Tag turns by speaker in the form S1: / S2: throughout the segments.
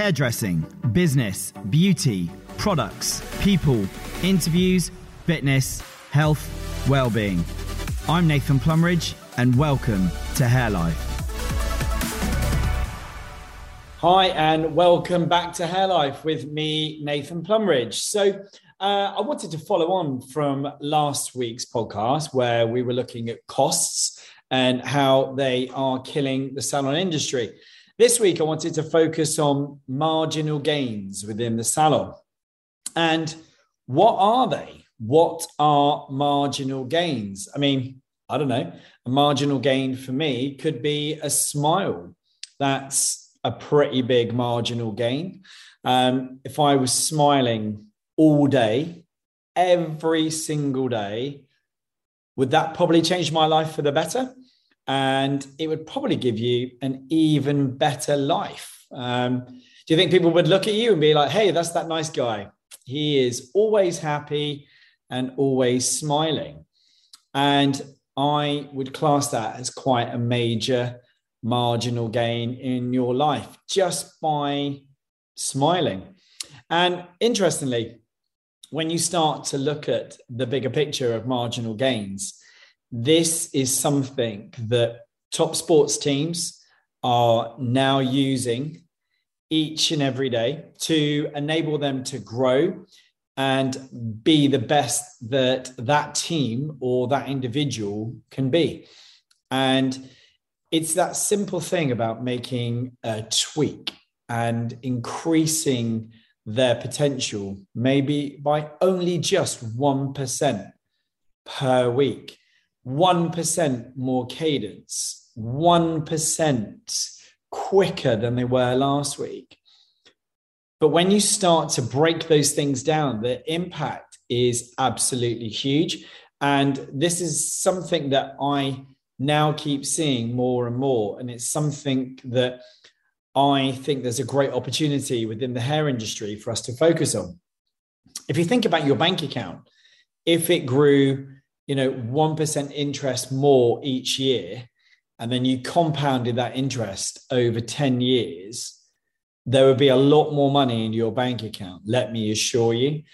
S1: hairdressing, business, beauty, products, people, interviews, fitness, health, well-being. I'm Nathan Plumridge and welcome to Hair Life. Hi, and welcome back to Hair Life with me, Nathan Plumridge. So, uh, I wanted to follow on from last week's podcast where we were looking at costs and how they are killing the salon industry. This week, I wanted to focus on marginal gains within the salon. And what are they? What are marginal gains? I mean, I don't know. A marginal gain for me could be a smile. That's a pretty big marginal gain. Um, if I was smiling all day, every single day, would that probably change my life for the better? And it would probably give you an even better life. Um, do you think people would look at you and be like, hey, that's that nice guy? He is always happy and always smiling. And I would class that as quite a major marginal gain in your life just by smiling. And interestingly, when you start to look at the bigger picture of marginal gains, this is something that top sports teams are now using each and every day to enable them to grow and be the best that that team or that individual can be. And it's that simple thing about making a tweak and increasing their potential, maybe by only just 1% per week, 1% more cadence, 1% quicker than they were last week. But when you start to break those things down, the impact is absolutely huge. And this is something that I now keep seeing more and more. And it's something that I think there's a great opportunity within the hair industry for us to focus on. If you think about your bank account, if it grew, you know, 1% interest more each year, and then you compounded that interest over 10 years, there would be a lot more money in your bank account, let me assure you.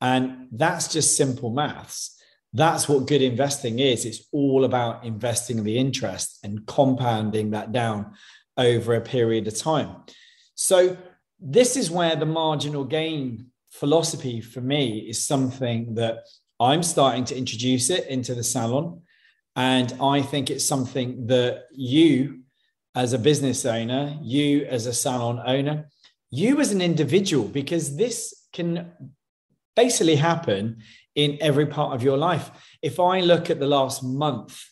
S1: And that's just simple maths. That's what good investing is. It's all about investing the interest and compounding that down over a period of time. So, this is where the marginal gain philosophy for me is something that I'm starting to introduce it into the salon. And I think it's something that you as a business owner, you as a salon owner, you as an individual, because this can basically happen in every part of your life. If I look at the last month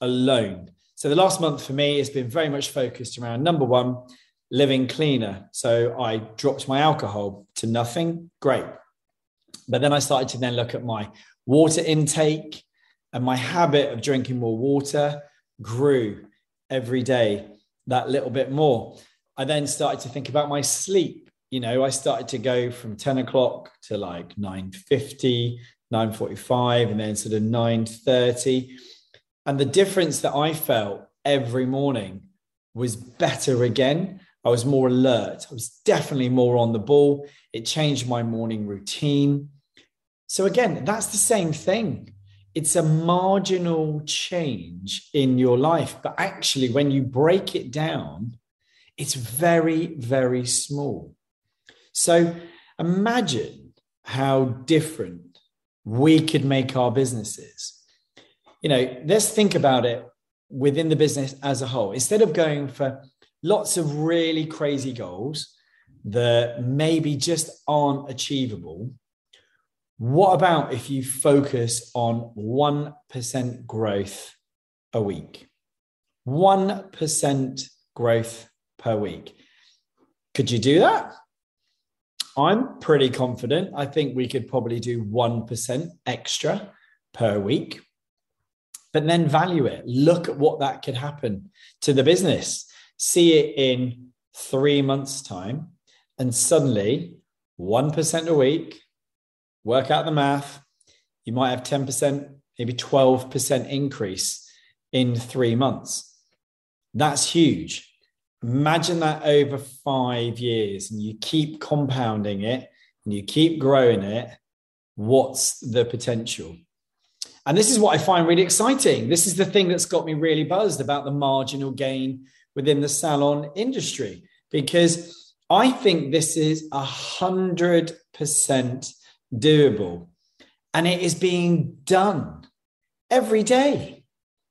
S1: alone, so the last month for me has been very much focused around number one, living cleaner. So I dropped my alcohol to nothing. Great. But then I started to then look at my water intake and my habit of drinking more water grew every day that little bit more. I then started to think about my sleep. You know, I started to go from 10 o'clock to like 9.50, 9.45, and then sort of 9.30. And the difference that I felt every morning was better again. I was more alert. I was definitely more on the ball. It changed my morning routine. So, again, that's the same thing it's a marginal change in your life. But actually, when you break it down, it's very, very small. So imagine how different we could make our businesses. You know, let's think about it within the business as a whole. Instead of going for lots of really crazy goals that maybe just aren't achievable, what about if you focus on 1% growth a week? 1% growth per week. Could you do that? I'm pretty confident. I think we could probably do 1% extra per week, but then value it. Look at what that could happen to the business. See it in three months' time, and suddenly 1% a week work out the math, you might have 10%, maybe 12% increase in three months. That's huge. imagine that over five years and you keep compounding it and you keep growing it. What's the potential? And this is what I find really exciting. This is the thing that's got me really buzzed about the marginal gain within the salon industry, because I think this is a hundred percent doable and it is being done every day.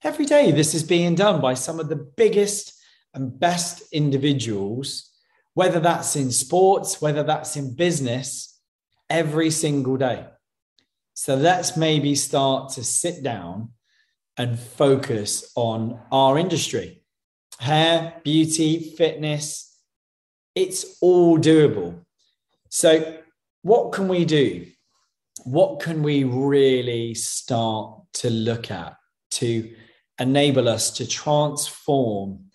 S1: Every day, this is being done by some of the biggest and best individuals, whether that's in sports, whether that's in business, every single day. So let's maybe start to sit down and focus on our industry hair, beauty, fitness. It's all doable. So, what can we do? What can we really start to look at to enable us to transform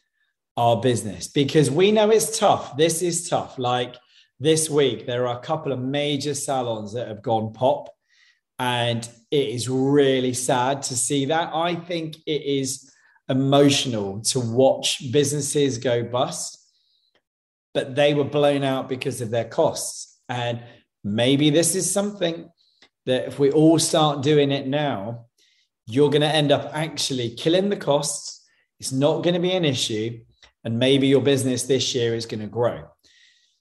S1: our business? Because we know it's tough. This is tough. Like this week, there are a couple of major salons that have gone pop and it is really sad to see that. I think it is emotional to watch businesses go bust, but they were blown out because of their costs. And maybe this is something that if we all start doing it now, you're going to end up actually killing the costs. It's not going to be an issue. And maybe your business this year is going to grow.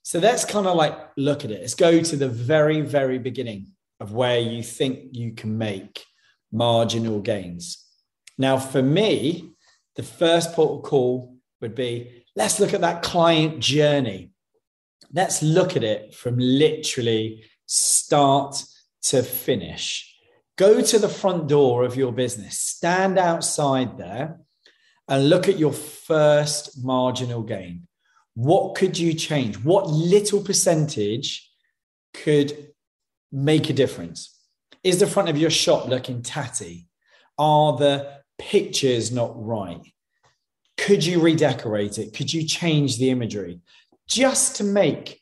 S1: So that's kind of like look at it. Let's go to the very, very beginning of where you think you can make marginal gains. Now, for me, the first port of call would be let's look at that client journey. Let's look at it from literally start to finish. Go to the front door of your business, stand outside there, and look at your first marginal gain. What could you change? What little percentage could make a difference? Is the front of your shop looking tatty? Are the pictures not right? Could you redecorate it? Could you change the imagery just to make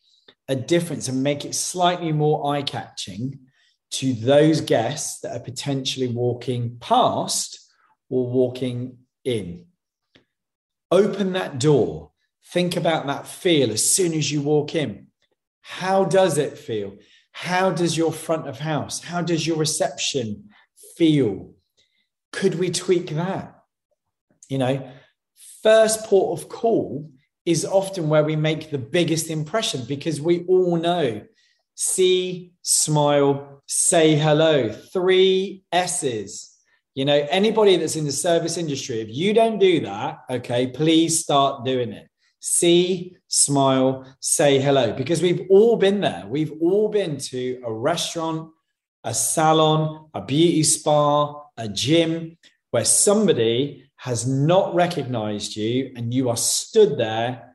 S1: a difference and make it slightly more eye catching to those guests that are potentially walking past or walking in? Open that door. Think about that feel as soon as you walk in. How does it feel? How does your front of house, how does your reception feel? Could we tweak that? You know, first port of call is often where we make the biggest impression because we all know see, smile, say hello, three S's. You know, anybody that's in the service industry, if you don't do that, okay, please start doing it see, smile, say hello, because we've all been there. We've all been to a restaurant, a salon, a beauty spa, a gym where somebody has not recognized you and you are stood there.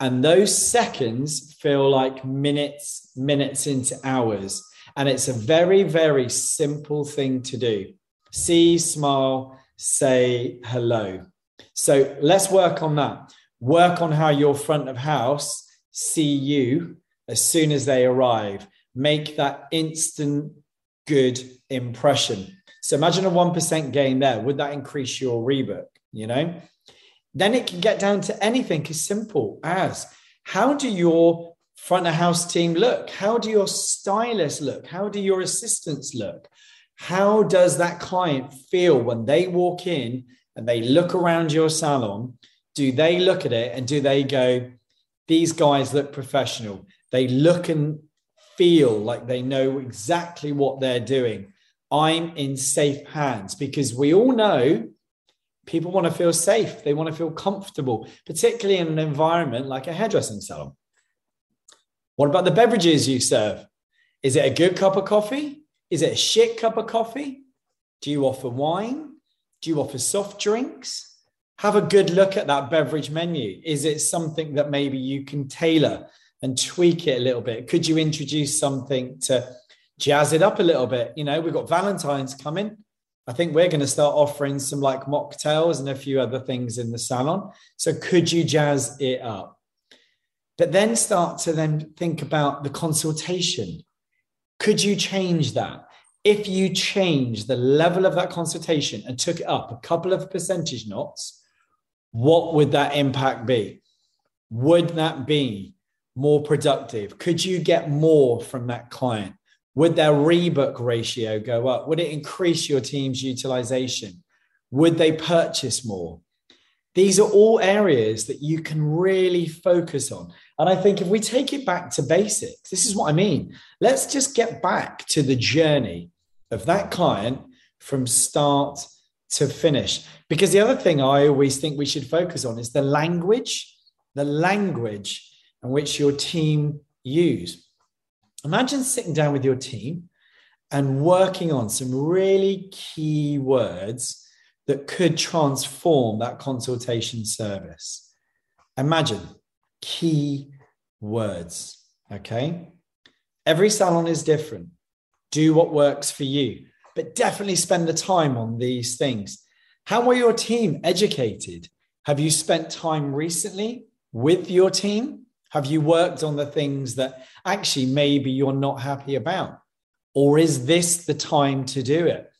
S1: And those seconds feel like minutes, minutes into hours. And it's a very, very simple thing to do see, smile, say hello. So let's work on that work on how your front of house see you as soon as they arrive. Make that instant good impression. So imagine a 1% gain there. Would that increase your rebook? You know, then it can get down to anything as simple as how do your front of house team look? How do your stylists look? How do your assistants look? How does that client feel when they walk in and they look around your salon do they look at it and do they go, these guys look professional? They look and feel like they know exactly what they're doing. I'm in safe hands because we all know people want to feel safe. They want to feel comfortable, particularly in an environment like a hairdressing salon. What about the beverages you serve? Is it a good cup of coffee? Is it a shit cup of coffee? Do you offer wine? Do you offer soft drinks? have a good look at that beverage menu. Is it something that maybe you can tailor and tweak it a little bit? Could you introduce something to jazz it up a little bit? You know, we've got Valentine's coming. I think we're going to start offering some like mocktails and a few other things in the salon. So could you jazz it up? But then start to then think about the consultation. Could you change that? If you change the level of that consultation and took it up a couple of percentage knots, what would that impact be? Would that be more productive? Could you get more from that client? Would their rebook ratio go up? Would it increase your team's utilization? Would they purchase more? These are all areas that you can really focus on. And I think if we take it back to basics, this is what I mean. Let's just get back to the journey of that client from start to finish. Because the other thing I always think we should focus on is the language, the language in which your team use. Imagine sitting down with your team and working on some really key words that could transform that consultation service. Imagine key words, okay? Every salon is different. Do what works for you, but definitely spend the time on these things. How were your team educated? Have you spent time recently with your team? Have you worked on the things that actually maybe you're not happy about? Or is this the time to do it?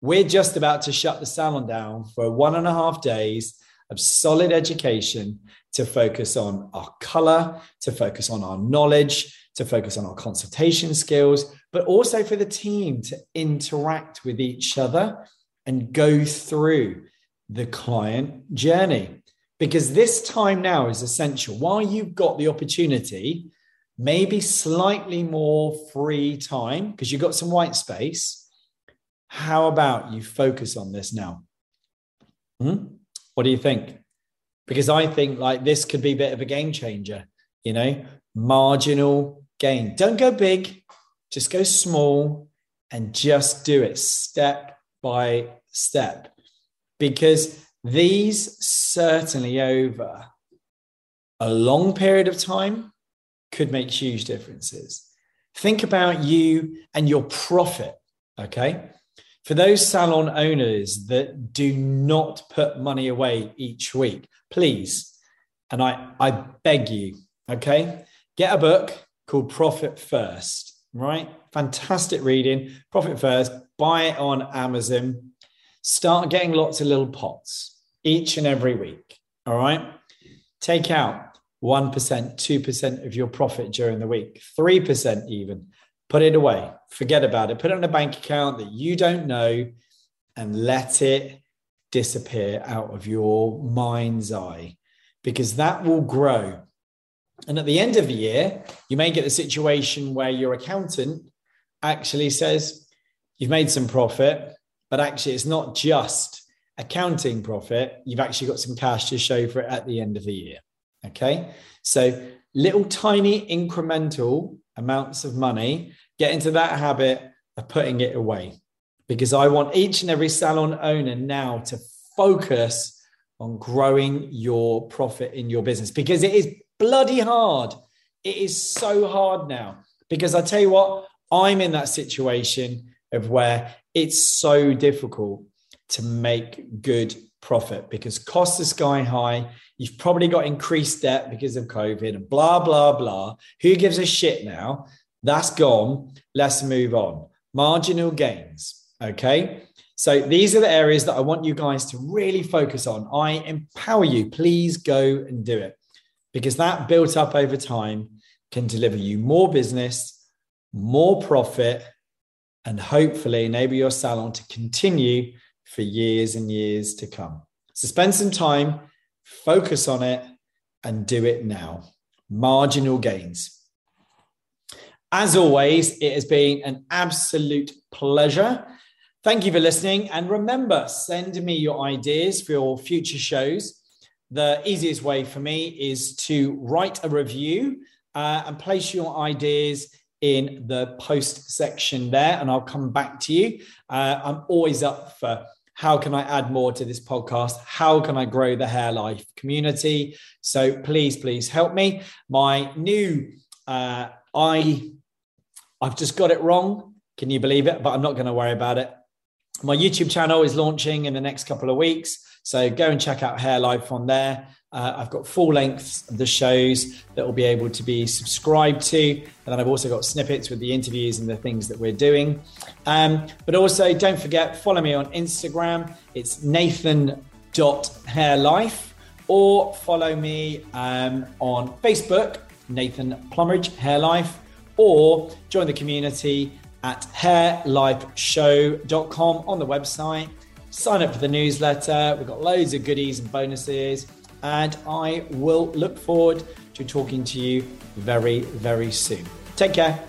S1: We're just about to shut the salon down for one and a half days of solid education to focus on our color, to focus on our knowledge, to focus on our consultation skills, but also for the team to interact with each other and go through the client journey. Because this time now is essential. While you've got the opportunity, maybe slightly more free time because you've got some white space how about you focus on this now? Hmm? What do you think? Because I think like this could be a bit of a game changer, you know, marginal gain. Don't go big, just go small and just do it step by step. Because these certainly over a long period of time could make huge differences. Think about you and your profit, okay? For those salon owners that do not put money away each week, please, and I, I beg you, okay, get a book called Profit First, right? Fantastic reading. Profit First, buy it on Amazon. Start getting lots of little pots each and every week, all right? Take out 1%, 2% of your profit during the week, 3% even put it away, forget about it, put it on a bank account that you don't know, and let it disappear out of your mind's eye because that will grow. And at the end of the year, you may get a situation where your accountant actually says, You've made some profit, but actually, it's not just accounting profit. You've actually got some cash to show for it at the end of the year. Okay. So, little tiny incremental amounts of money get into that habit of putting it away because I want each and every salon owner now to focus on growing your profit in your business because it is bloody hard. It is so hard now because I tell you what, I'm in that situation of where it's so difficult to make good profit because costs are sky high. You've probably got increased debt because of COVID and blah, blah, blah. Who gives a shit now? That's gone. Let's move on. Marginal gains. Okay. So these are the areas that I want you guys to really focus on. I empower you. Please go and do it because that built up over time can deliver you more business, more profit, and hopefully enable your salon to continue for years and years to come. So spend some time, focus on it, and do it now. Marginal gains. As always, it has been an absolute pleasure. Thank you for listening. And remember, send me your ideas for your future shows. The easiest way for me is to write a review uh, and place your ideas in the post section there, and I'll come back to you. Uh, I'm always up for how can I add more to this podcast? How can I grow the hair life community? So please, please help me. My new uh, I I've just got it wrong. Can you believe it? But I'm not going to worry about it. My YouTube channel is launching in the next couple of weeks. So go and check out Hair Life on there. Uh, I've got full lengths of the shows that will be able to be subscribed to. And then I've also got snippets with the interviews and the things that we're doing. Um, but also, don't forget, follow me on Instagram. It's nathan.hairlife or follow me um, on Facebook, Nathan Plumridge, Hair Life, or join the community at hairlifeshow.com on the website. Sign up for the newsletter. We've got loads of goodies and bonuses. And I will look forward to talking to you very, very soon. Take care.